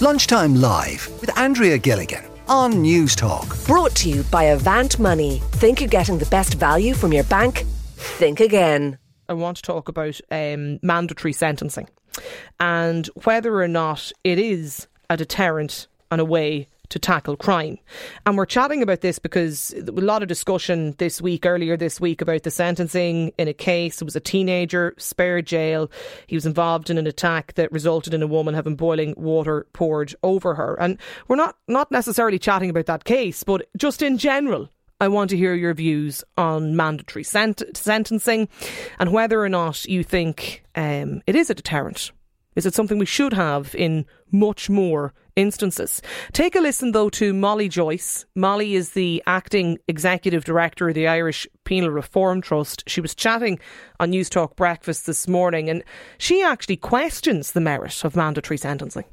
Lunchtime Live with Andrea Gilligan on Newstalk. Brought to you by Avant Money. Think you're getting the best value from your bank? Think again. I want to talk about um, mandatory sentencing and whether or not it is a deterrent and a way to tackle crime. And we're chatting about this because a lot of discussion this week, earlier this week, about the sentencing in a case. It was a teenager spared jail. He was involved in an attack that resulted in a woman having boiling water poured over her. And we're not, not necessarily chatting about that case, but just in general. I want to hear your views on mandatory sent- sentencing and whether or not you think um, it is a deterrent is it something we should have in much more instances? Take a listen, though, to Molly Joyce. Molly is the acting executive director of the Irish Penal Reform Trust. She was chatting on Newstalk Breakfast this morning, and she actually questions the merit of mandatory sentencing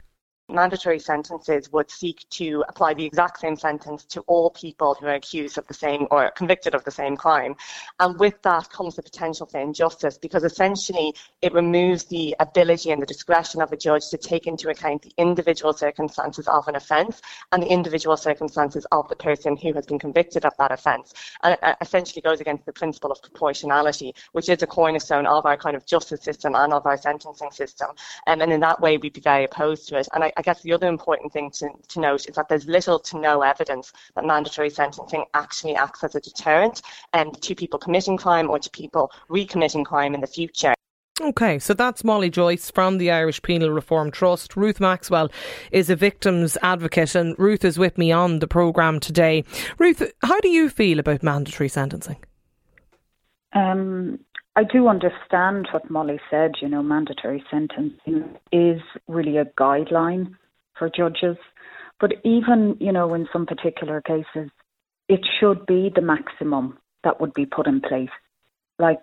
mandatory sentences would seek to apply the exact same sentence to all people who are accused of the same or convicted of the same crime. And with that comes the potential for injustice because essentially it removes the ability and the discretion of a judge to take into account the individual circumstances of an offence and the individual circumstances of the person who has been convicted of that offence. And it uh, essentially goes against the principle of proportionality, which is a cornerstone of our kind of justice system and of our sentencing system. Um, and in that way, we'd be very opposed to it. And I, I guess the other important thing to, to note is that there's little to no evidence that mandatory sentencing actually acts as a deterrent um, to people committing crime or to people recommitting crime in the future. Okay, so that's Molly Joyce from the Irish Penal Reform Trust. Ruth Maxwell is a victims advocate, and Ruth is with me on the programme today. Ruth, how do you feel about mandatory sentencing? Um, I do understand what Molly said. You know, mandatory sentencing is really a guideline for judges. But even, you know, in some particular cases, it should be the maximum that would be put in place. Like,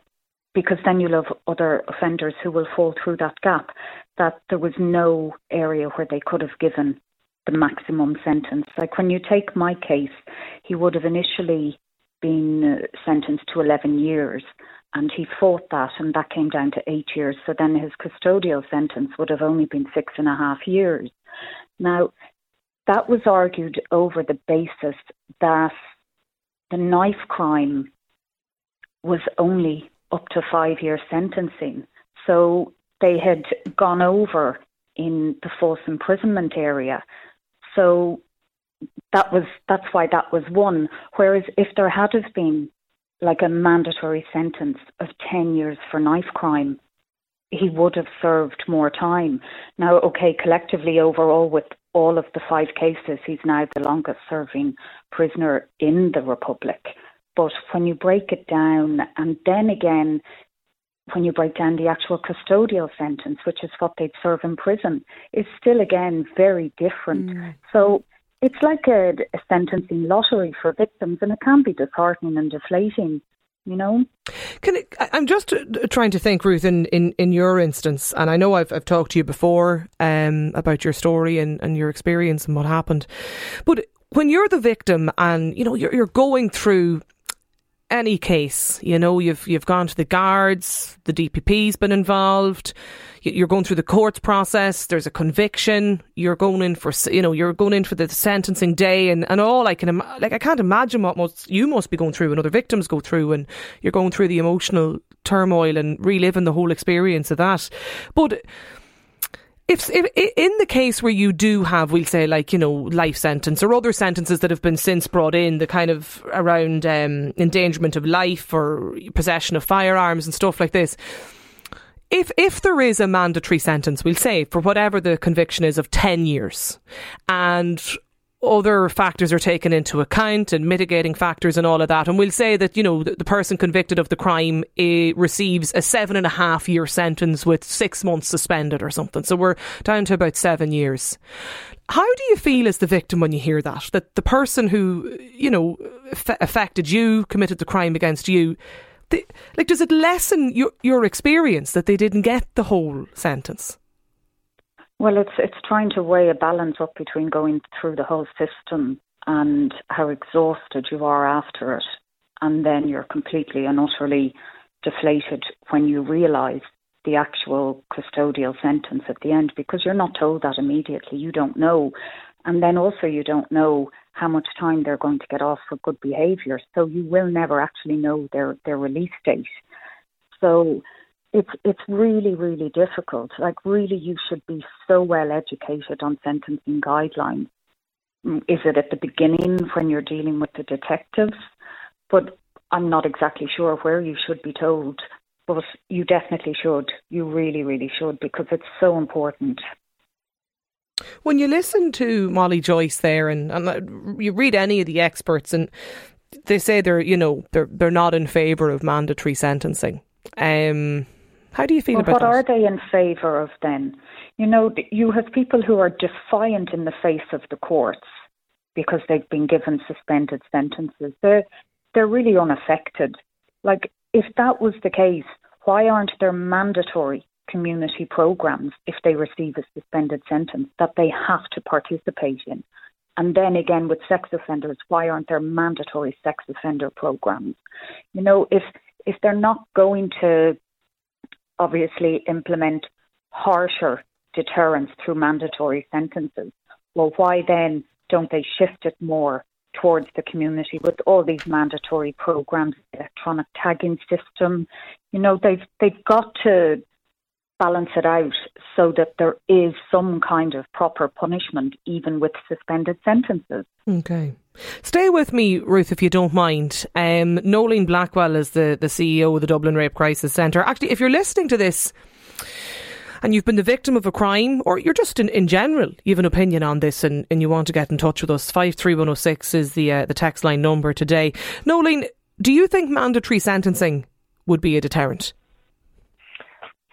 because then you'll have other offenders who will fall through that gap, that there was no area where they could have given the maximum sentence. Like when you take my case, he would have initially been sentenced to 11 years and he fought that, and that came down to eight years. So then his custodial sentence would have only been six and a half years. Now, that was argued over the basis that the knife crime was only up to five year sentencing. So they had gone over in the false imprisonment area. So that was that's why that was one. Whereas if there had have been like a mandatory sentence of 10 years for knife crime, he would have served more time. Now, okay, collectively overall, with all of the five cases, he's now the longest serving prisoner in the Republic. But when you break it down, and then again, when you break down the actual custodial sentence, which is what they'd serve in prison, is still again very different. Mm. So it's like a, a sentencing lottery for victims, and it can be disheartening and deflating you know. Can it, I'm just trying to think, Ruth, in, in, in your instance, and I know I've, I've talked to you before um, about your story and, and your experience and what happened, but when you're the victim and you know you're, you're going through any case, you know you've you've gone to the guards, the DPP's been involved you're going through the courts process. There's a conviction. You're going in for, you know, you're going in for the sentencing day and, and all. I can, like, I can't imagine what most you must be going through and other victims go through, and you're going through the emotional turmoil and reliving the whole experience of that. But if, if, in the case where you do have, we'll say, like you know, life sentence or other sentences that have been since brought in, the kind of around um, endangerment of life or possession of firearms and stuff like this if if there is a mandatory sentence, we'll say for whatever the conviction is of ten years, and other factors are taken into account and mitigating factors and all of that. And we'll say that, you know, the, the person convicted of the crime uh, receives a seven and a half year sentence with six months suspended or something. So we're down to about seven years. How do you feel as the victim when you hear that? That the person who, you know, affected you, committed the crime against you, they, like, does it lessen your, your experience that they didn't get the whole sentence? Well, it's it's trying to weigh a balance up between going through the whole system and how exhausted you are after it, and then you're completely and utterly deflated when you realise the actual custodial sentence at the end because you're not told that immediately. You don't know. And then also, you don't know how much time they're going to get off for good behaviour. So you will never actually know their, their release date. So it's it's really really difficult. Like really, you should be so well educated on sentencing guidelines. Mm, is it at the beginning when you're dealing with the detectives? But I'm not exactly sure where you should be told. But you definitely should. You really really should because it's so important. When you listen to Molly Joyce there, and, and uh, you read any of the experts, and they say they're you know they're they're not in favour of mandatory sentencing. Um, how do you feel well, about what that? are they in favour of then? You know, you have people who are defiant in the face of the courts because they've been given suspended sentences. They're they're really unaffected. Like if that was the case, why aren't there mandatory community programs if they receive a suspended sentence that they have to participate in? And then again with sex offenders, why aren't there mandatory sex offender programs? You know, if if they're not going to obviously implement harsher deterrence through mandatory sentences, well, why then don't they shift it more towards the community with all these mandatory programs, electronic tagging system? You know, they've they've got to balance it out so that there is some kind of proper punishment, even with suspended sentences. Okay. Stay with me, Ruth, if you don't mind. Um, Noeline Blackwell is the, the CEO of the Dublin Rape Crisis Centre. Actually, if you're listening to this and you've been the victim of a crime, or you're just in, in general, you have an opinion on this and, and you want to get in touch with us, 53106 is the, uh, the text line number today. Noeline, do you think mandatory sentencing would be a deterrent?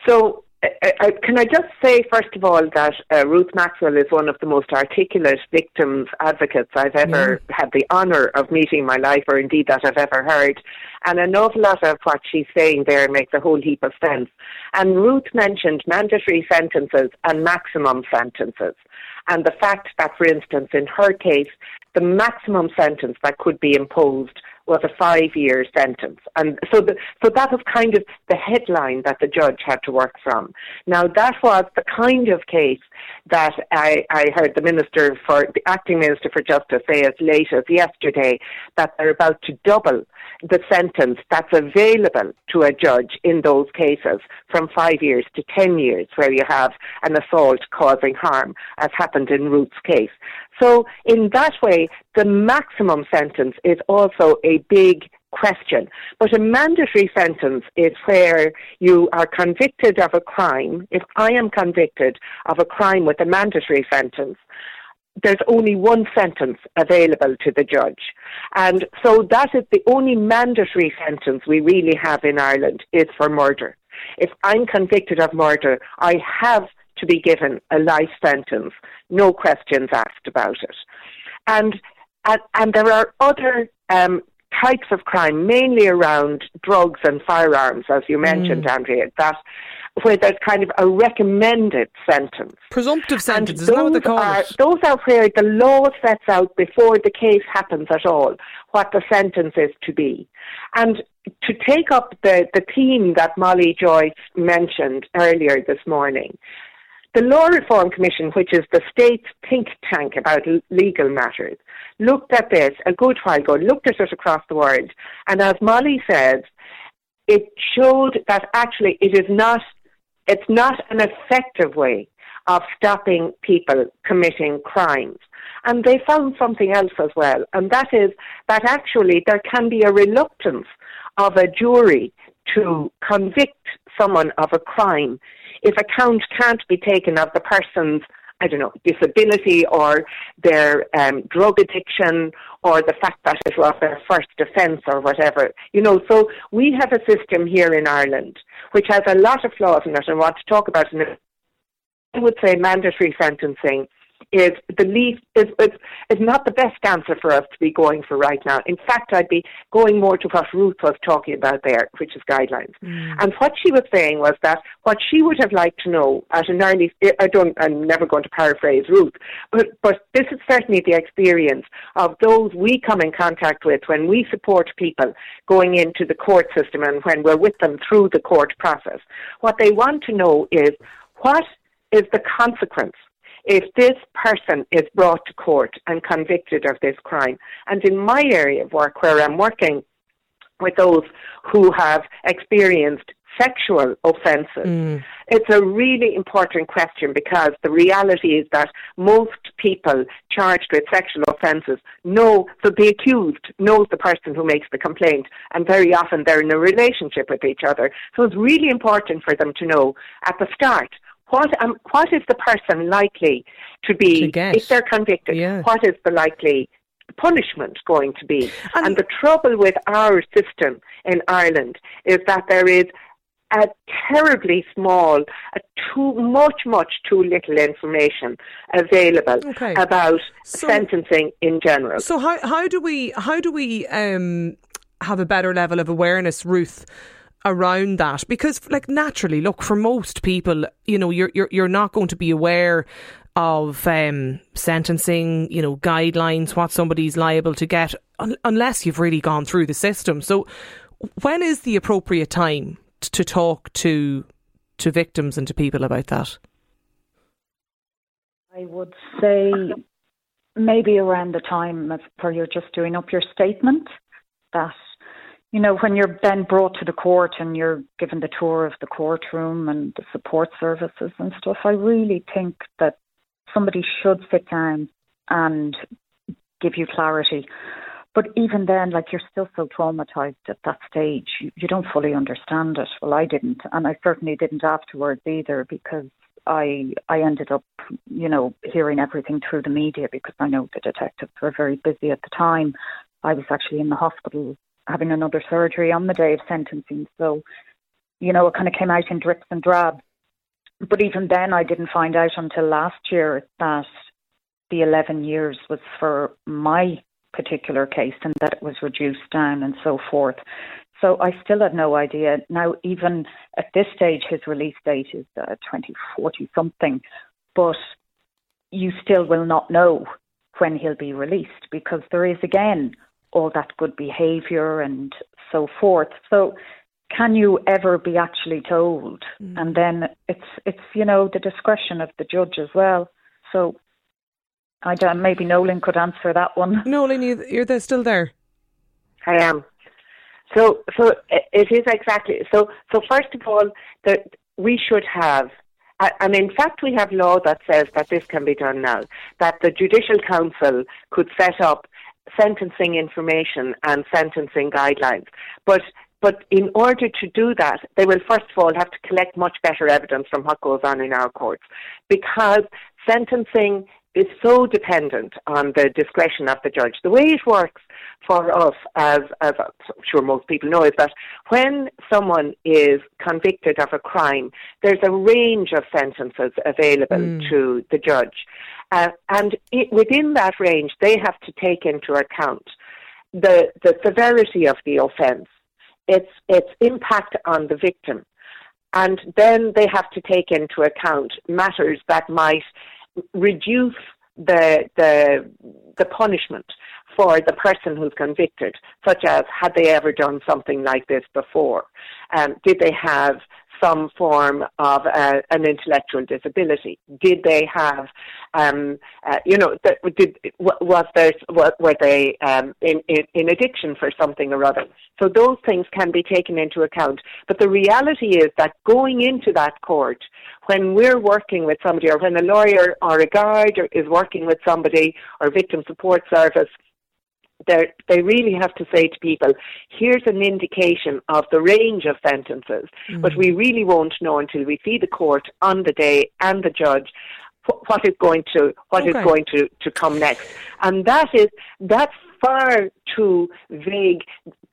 So I, can I just say, first of all, that uh, Ruth Maxwell is one of the most articulate victims advocates I've ever yeah. had the honour of meeting in my life, or indeed that I've ever heard. And an awful lot of what she's saying there makes a whole heap of sense. And Ruth mentioned mandatory sentences and maximum sentences. And the fact that, for instance, in her case, the maximum sentence that could be imposed was a five-year sentence, and so the, so that was kind of the headline that the judge had to work from. Now that was the kind of case that I, I heard the minister for the acting minister for justice say as late as yesterday that they're about to double the sentence that's available to a judge in those cases from five years to ten years, where you have an assault causing harm, as happened in Ruth's case. So, in that way, the maximum sentence is also a big question. But a mandatory sentence is where you are convicted of a crime. If I am convicted of a crime with a mandatory sentence, there's only one sentence available to the judge. And so that is the only mandatory sentence we really have in Ireland is for murder. If I'm convicted of murder, I have to be given a life sentence, no questions asked about it. And and, and there are other um, types of crime, mainly around drugs and firearms, as you mentioned, mm. Andrea, that where there's kind of a recommended sentence. Presumptive sentence, is that what they call are, it? Those are where the law sets out before the case happens at all what the sentence is to be. And to take up the, the theme that Molly Joyce mentioned earlier this morning, the Law Reform Commission, which is the state's think tank about legal matters, looked at this a good while ago, looked at it across the world, and as Molly said, it showed that actually it is not, it's not an effective way of stopping people committing crimes. And they found something else as well, and that is that actually there can be a reluctance of a jury to convict someone of a crime if account can't be taken of the person's I don't know, disability or their um, drug addiction or the fact that it was their first offence or whatever. You know, so we have a system here in Ireland which has a lot of flaws in it and I want to talk about it. I would say mandatory sentencing is the least is, is is not the best answer for us to be going for right now. In fact, I'd be going more to what Ruth was talking about there, which is guidelines. Mm. And what she was saying was that what she would have liked to know at an early I don't I'm never going to paraphrase Ruth, but but this is certainly the experience of those we come in contact with when we support people going into the court system and when we're with them through the court process. What they want to know is what is the consequence if this person is brought to court and convicted of this crime. And in my area of work, where I'm working with those who have experienced sexual offences, mm. it's a really important question because the reality is that most people charged with sexual offences know that the accused knows the person who makes the complaint, and very often they're in a relationship with each other. So it's really important for them to know at the start what um, what is the person likely to be to if they're convicted? Yeah. What is the likely punishment going to be? And, and the trouble with our system in Ireland is that there is a terribly small, a too much, much too little information available okay. about so, sentencing in general. So how how do we how do we um, have a better level of awareness, Ruth? Around that. Because like naturally look for most people you know you're you're you're not going to be aware of um, sentencing you know guidelines what somebody's liable to get un- unless you've really gone through the system. So when is the appropriate time t- to talk to to victims and to people about that? I would say maybe around the time of, where you're just doing up your statement that you know, when you're then brought to the court and you're given the tour of the courtroom and the support services and stuff, I really think that somebody should sit down and give you clarity. But even then, like you're still so traumatized at that stage, you, you don't fully understand it. Well, I didn't, and I certainly didn't afterwards either because I I ended up, you know, hearing everything through the media because I know the detectives were very busy at the time. I was actually in the hospital having another surgery on the day of sentencing. So, you know, it kind of came out in drips and drabs. But even then, I didn't find out until last year that the 11 years was for my particular case and that it was reduced down and so forth. So I still had no idea. Now, even at this stage, his release date is uh, 2040 something, but you still will not know when he'll be released because there is again all that good behaviour and so forth. So can you ever be actually told? Mm. And then it's it's you know the discretion of the judge as well. So I don't, maybe Nolan could answer that one. Nolan, you, you're there, still there. I am. So so it is exactly so. So first of all, that we should have and in fact, we have law that says that this can be done now, that the Judicial Council could set up sentencing information and sentencing guidelines. But but in order to do that, they will first of all have to collect much better evidence from what goes on in our courts, because sentencing is so dependent on the discretion of the judge. The way it works for us, as, as I'm sure most people know, is that when someone is convicted of a crime, there's a range of sentences available mm. to the judge. Uh, and it, within that range, they have to take into account the, the severity of the offence, its, its impact on the victim, and then they have to take into account matters that might reduce the the the punishment for the person who's convicted, such as had they ever done something like this before? Um, did they have some form of uh, an intellectual disability? Did they have, um, uh, you know, did, was there, were they um, in, in, in addiction for something or other? So those things can be taken into account. But the reality is that going into that court, when we're working with somebody or when a lawyer or a guard is working with somebody or victim support service, they really have to say to people, here's an indication of the range of sentences, mm-hmm. but we really won't know until we see the court on the day and the judge what is going to what okay. is going to, to come next. And that is that's far too vague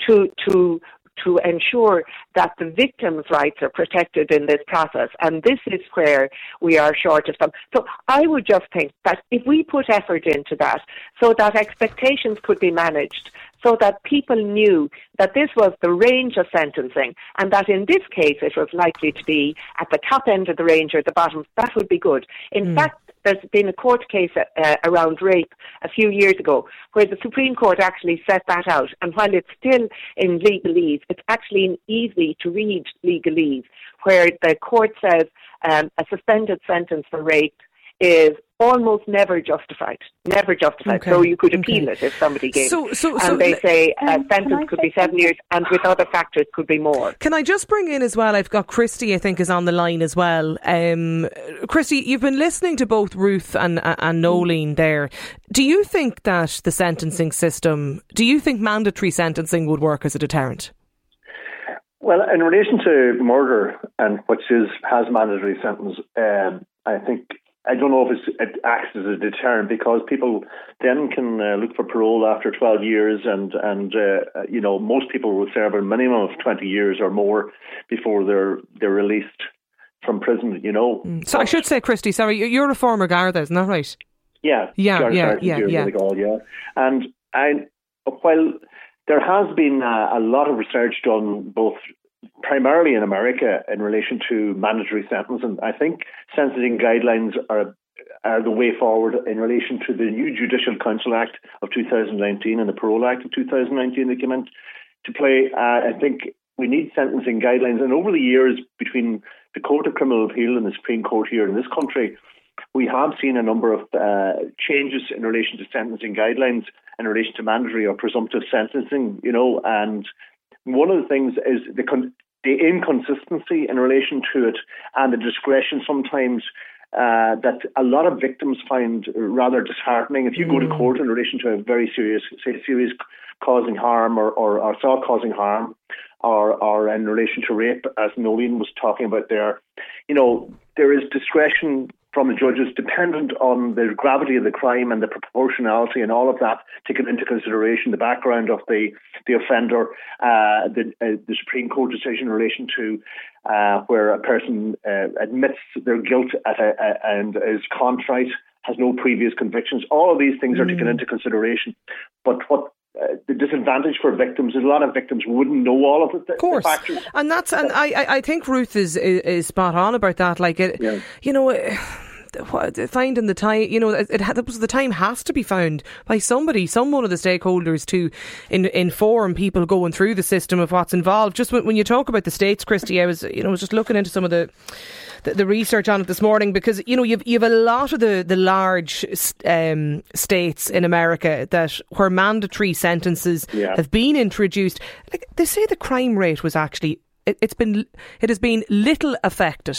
to to to ensure that the victim's rights are protected in this process. And this is where we are short of some. So I would just think that if we put effort into that so that expectations could be managed, so that people knew that this was the range of sentencing and that in this case it was likely to be at the top end of the range or at the bottom, that would be good. In mm. fact, there's been a court case uh, around rape a few years ago where the Supreme Court actually set that out. And while it's still in legalese, it's actually an easy to read legalese where the court says um, a suspended sentence for rape is almost never justified. Never justified. Okay. So you could appeal okay. it if somebody gave so, so, so, and they say a um, sentence could be seven years and with other factors could be more. Can I just bring in as well, I've got Christy I think is on the line as well. Um, Christy, you've been listening to both Ruth and, and Noeline there. Do you think that the sentencing system, do you think mandatory sentencing would work as a deterrent? Well, in relation to murder, and which is has mandatory sentence, um, I think I don't know if it acts as a deterrent because people then can uh, look for parole after 12 years, and and uh, you know most people will serve a minimum of 20 years or more before they're they're released from prison. You know. Mm. So I should say, Christy, sorry, you're a former Garda, isn't that right? Yeah, yeah, yeah, yeah, yeah. yeah. And I, while there has been a, a lot of research done both primarily in America in relation to mandatory sentencing. And I think sentencing guidelines are are the way forward in relation to the new Judicial Council Act of 2019 and the Parole Act of 2019 that came into play. Uh, I think we need sentencing guidelines, and over the years between the Court of Criminal Appeal and the Supreme Court here in this country, we have seen a number of uh, changes in relation to sentencing guidelines in relation to mandatory or presumptive sentencing. You know, and one of the things is the con- the inconsistency in relation to it and the discretion sometimes uh, that a lot of victims find rather disheartening. If you mm. go to mm. court in relation to a very serious, say, serious causing harm or, or, or assault causing harm, or, or in relation to rape, as Noeline was talking about there, you know, there is discretion from the judges dependent on the gravity of the crime and the proportionality and all of that taken into consideration, the background of the, the offender, uh, the, uh, the Supreme Court decision in relation to uh, where a person uh, admits their guilt at a, a, and is contrite, has no previous convictions. All of these things are taken mm. into consideration. But what uh, the disadvantage for victims is a lot of victims wouldn't know all of it. Of course, and that's and I I think Ruth is is, is spot on about that. Like it, yeah. you know finding the time, you know, it, it, the time has to be found by somebody, some one of the stakeholders to in, inform people going through the system of what's involved. Just when, when you talk about the states, Christy, I was, you know, was just looking into some of the, the, research on it this morning because you know you've you've a lot of the the large um, states in America that where mandatory sentences yeah. have been introduced. Like they say, the crime rate was actually it, has been it has been little affected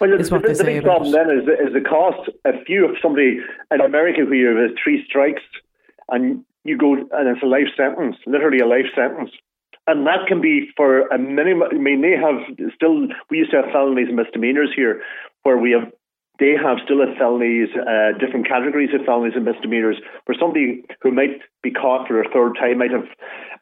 well, the, the, the big problem then is, is the cost. If you have somebody in America who you have three strikes and you go and it's a life sentence, literally a life sentence, and that can be for a minimum. I mean, they have still. We used to have felonies and misdemeanors here, where we have they have still have felonies, uh, different categories of felonies and misdemeanors. For somebody who might be caught for a third time, might have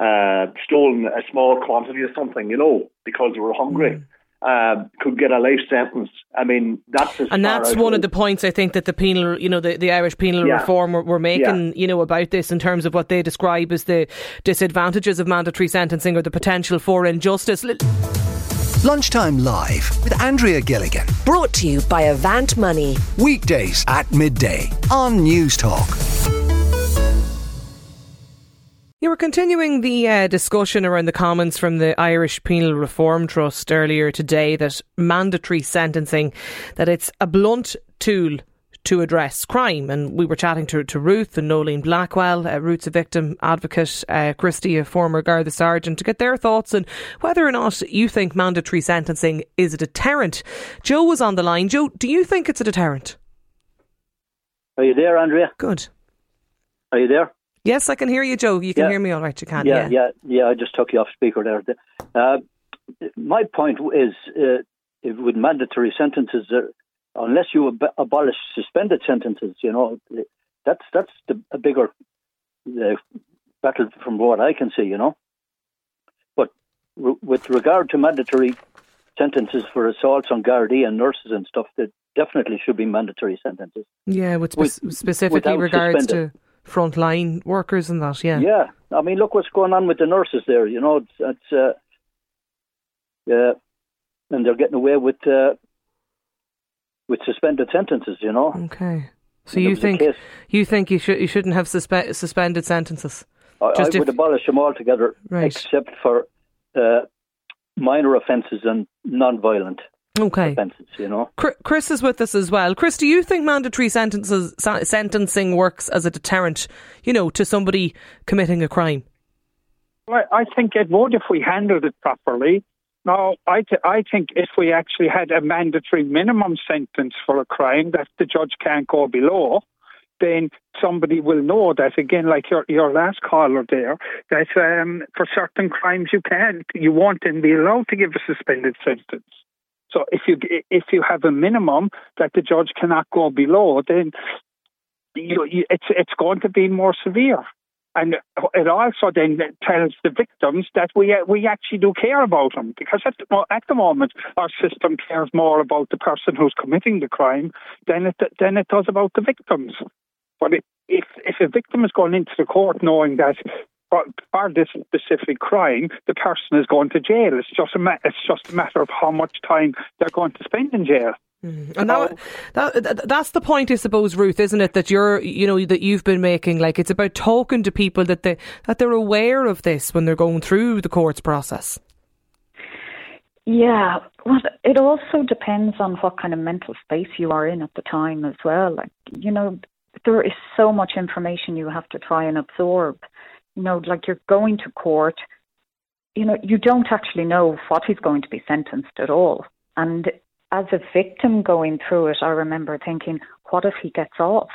uh, stolen a small quantity of something, you know, because they were hungry. Mm uh, could get a life sentence. I mean, that's and that's one of the points I think that the penal, you know, the, the Irish penal yeah. reform were, were making, yeah. you know, about this in terms of what they describe as the disadvantages of mandatory sentencing or the potential for injustice. Lunchtime Live with Andrea Gilligan. Brought to you by Avant Money. Weekdays at midday on Newstalk. You were continuing the uh, discussion around the comments from the Irish Penal Reform Trust earlier today that mandatory sentencing, that it's a blunt tool to address crime. And we were chatting to, to Ruth and Noeline Blackwell. Uh, Ruth's a victim advocate, uh, Christy, a former Garda sergeant, to get their thoughts on whether or not you think mandatory sentencing is a deterrent. Joe was on the line. Joe, do you think it's a deterrent? Are you there, Andrea? Good. Are you there? Yes, I can hear you, Joe. You can yeah. hear me all right. You can. Yeah, yeah, yeah, yeah. I just took you off speaker there. Uh, my point is, uh, with mandatory sentences, uh, unless you ab- abolish suspended sentences, you know, that's that's the, a bigger uh, battle from what I can see, you know. But with regard to mandatory sentences for assaults on Gardaí and nurses and stuff, that definitely should be mandatory sentences. Yeah, with, spe- with specifically regards suspended. to frontline workers and that. Yeah. Yeah, I mean, look what's going on with the nurses there. You know, it's, it's uh, yeah, and they're getting away with uh, with suspended sentences. You know. Okay. So you think you think you should you shouldn't have suspe- suspended sentences? I, I would abolish them altogether, right. except for uh, minor offences and non-violent okay. You know, Chris is with us as well. Chris, do you think mandatory sentences sentencing works as a deterrent? You know, to somebody committing a crime. Well, I think it would if we handled it properly. Now, I, th- I think if we actually had a mandatory minimum sentence for a crime that the judge can't go below, then somebody will know that again, like your your last caller there, that um, for certain crimes you can't, you won't then be allowed to give a suspended sentence. So if you if you have a minimum that the judge cannot go below, then you, you, it's it's going to be more severe. And it also then tells the victims that we we actually do care about them because at the, at the moment our system cares more about the person who's committing the crime than it than it does about the victims. But if if a victim is going into the court knowing that for this specific crime, the person is going to jail. It's just a ma- it's just a matter of how much time they're going to spend in jail. Mm. And that, that, that's the point, I suppose, Ruth, isn't it? That you're, you know, that you've been making. Like it's about talking to people that they that they're aware of this when they're going through the courts process. Yeah, well, it also depends on what kind of mental space you are in at the time as well. Like, you know, there is so much information you have to try and absorb. You know, like you're going to court, you know, you don't actually know what he's going to be sentenced at all. And as a victim going through it, I remember thinking, what if he gets off?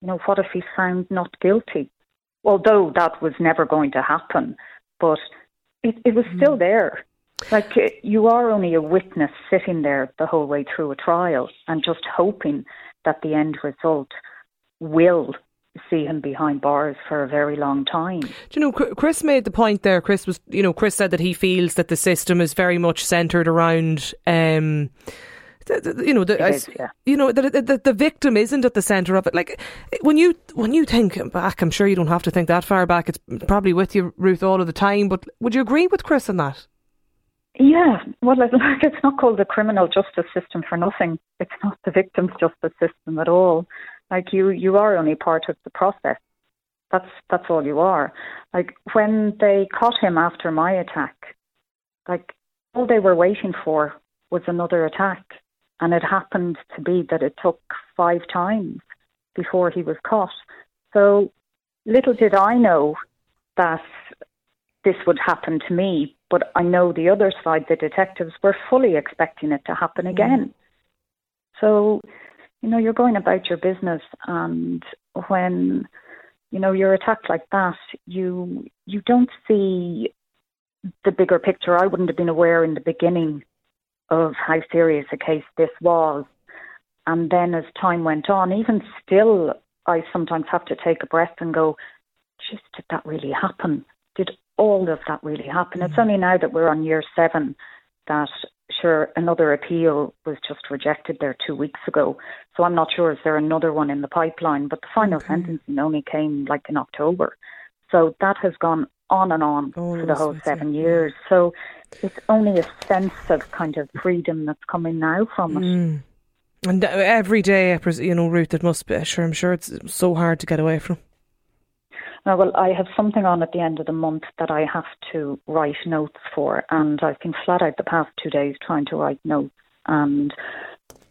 You know, what if he's found not guilty? Although that was never going to happen, but it, it was still mm. there. Like you are only a witness sitting there the whole way through a trial and just hoping that the end result will see him behind bars for a very long time. Do you know, Chris made the point there. Chris was, you know, Chris said that he feels that the system is very much centred around. Um, you know, the, is, yeah. you know, the, the, the victim isn't at the centre of it. Like when you when you think back, I'm sure you don't have to think that far back. It's probably with you, Ruth, all of the time. But would you agree with Chris on that? Yeah, well, like, it's not called the criminal justice system for nothing. It's not the victim's justice system at all. Like you, you are only part of the process. That's that's all you are. Like when they caught him after my attack, like all they were waiting for was another attack, and it happened to be that it took five times before he was caught. So little did I know that this would happen to me, but I know the other side, the detectives, were fully expecting it to happen again. Mm. So you know, you're going about your business and when, you know, you're attacked like that, you you don't see the bigger picture. I wouldn't have been aware in the beginning of how serious a case this was. And then as time went on, even still I sometimes have to take a breath and go, just did that really happen? Did all of that really happen? It's mm. only now that we're on year seven that sure another appeal was just rejected there two weeks ago. So I'm not sure is there another one in the pipeline, but the final okay. sentencing only came like in October. So that has gone on and on oh, for the whole seven years. So it's only a sense of kind of freedom that's coming now from it. Mm. And every day, you know, Ruth, it must be. Sure, I'm sure it's so hard to get away from. Now, well, I have something on at the end of the month that I have to write notes for, and I've been flat out the past two days trying to write notes, and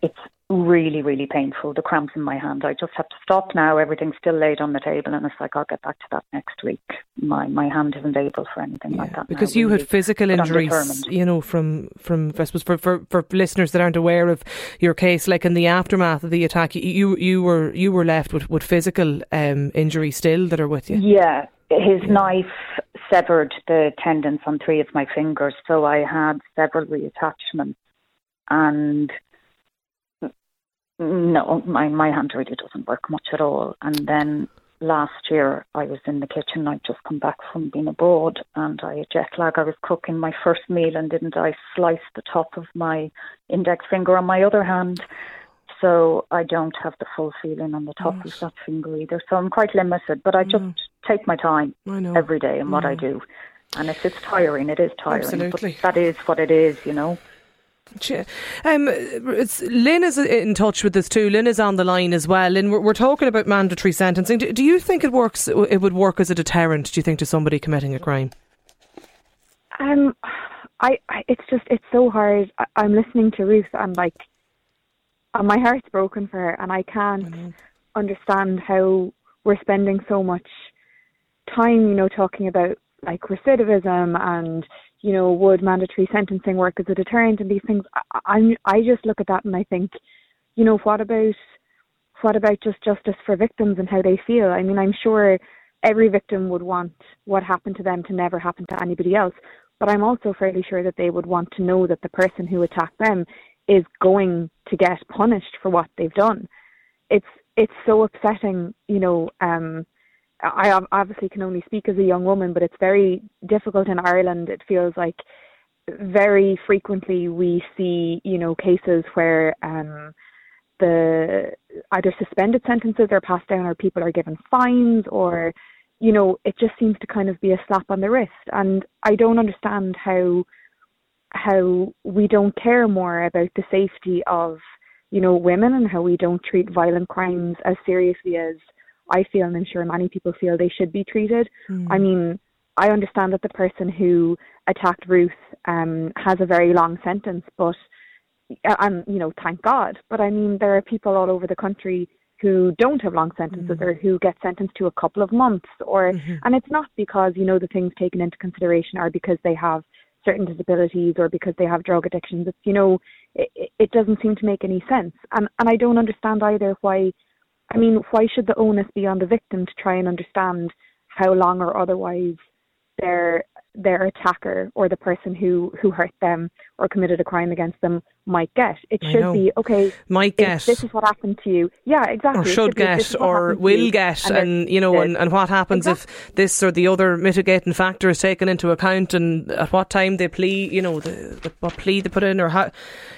it's really, really painful. The cramps in my hand. I just have to stop now. Everything's still laid on the table, and it's like I'll get back to that next week. My my hand isn't able for anything yeah, like that. Because now, you really. had physical injuries, you know, from from I suppose for, for for listeners that aren't aware of your case, like in the aftermath of the attack, you you were you were left with with physical um, injuries still that are with you. Yeah, his yeah. knife severed the tendons on three of my fingers, so I had several reattachments and no, my my hand really doesn't work much at all. And then last year I was in the kitchen. I'd just come back from being abroad and I had jet lag. I was cooking my first meal and didn't I slice the top of my index finger on my other hand. So I don't have the full feeling on the top yes. of that finger either. So I'm quite limited, but I just mm. take my time every day in what I do. And if it's tiring, it is tiring. Absolutely. But that is what it is, you know. Um, Lynn is in touch with this too. Lynn is on the line as well. Lynn, we're, we're talking about mandatory sentencing. Do, do, you think it works? It would work as a deterrent? Do you think to somebody committing a crime? Um, I, I it's just it's so hard. I, I'm listening to Ruth and like, and my heart's broken for her, and I can't I understand how we're spending so much time, you know, talking about like recidivism and you know, would mandatory sentencing work as a deterrent and these things? I, I, I just look at that and I think, you know, what about what about just justice for victims and how they feel? I mean, I'm sure every victim would want what happened to them to never happen to anybody else, but I'm also fairly sure that they would want to know that the person who attacked them is going to get punished for what they've done. It's it's so upsetting, you know. Um, I obviously can only speak as a young woman, but it's very difficult in Ireland. It feels like very frequently we see, you know, cases where um, the either suspended sentences are passed down, or people are given fines, or you know, it just seems to kind of be a slap on the wrist. And I don't understand how how we don't care more about the safety of you know women and how we don't treat violent crimes as seriously as I feel, and I'm sure many people feel they should be treated. Mm. I mean, I understand that the person who attacked Ruth um, has a very long sentence, but and you know, thank God. But I mean, there are people all over the country who don't have long sentences mm. or who get sentenced to a couple of months, or mm-hmm. and it's not because you know the things taken into consideration are because they have certain disabilities or because they have drug addictions. It's you know, it, it doesn't seem to make any sense, and and I don't understand either why I mean, why should the onus be on the victim to try and understand how long or otherwise their their attacker or the person who who hurt them or committed a crime against them might get. It should be okay. Might get. This is what happened to you. Yeah, exactly. Or should get, or will get, and, and you know, and, and what happens exactly. if this or the other mitigating factor is taken into account, and at what time they plea, you know, the, the what plea they put in, or how,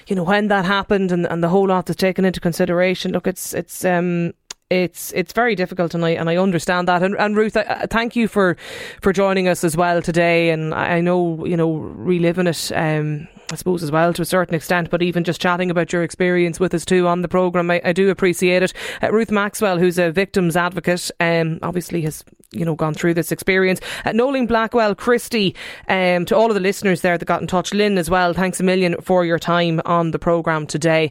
you know, when that happened, and, and the whole lot is taken into consideration. Look, it's it's um it's it's very difficult, and I and I understand that. And, and Ruth, I, thank you for for joining us as well today. And I, know you know reliving it. Um, I suppose as well to a certain extent, but even just chatting about your experience with us too on the programme, I, I do appreciate it. Uh, Ruth Maxwell, who's a victims advocate, um, obviously has you know gone through this experience. Uh, Noeline Blackwell, Christy, um, to all of the listeners there that got in touch, Lynn as well. Thanks a million for your time on the programme today.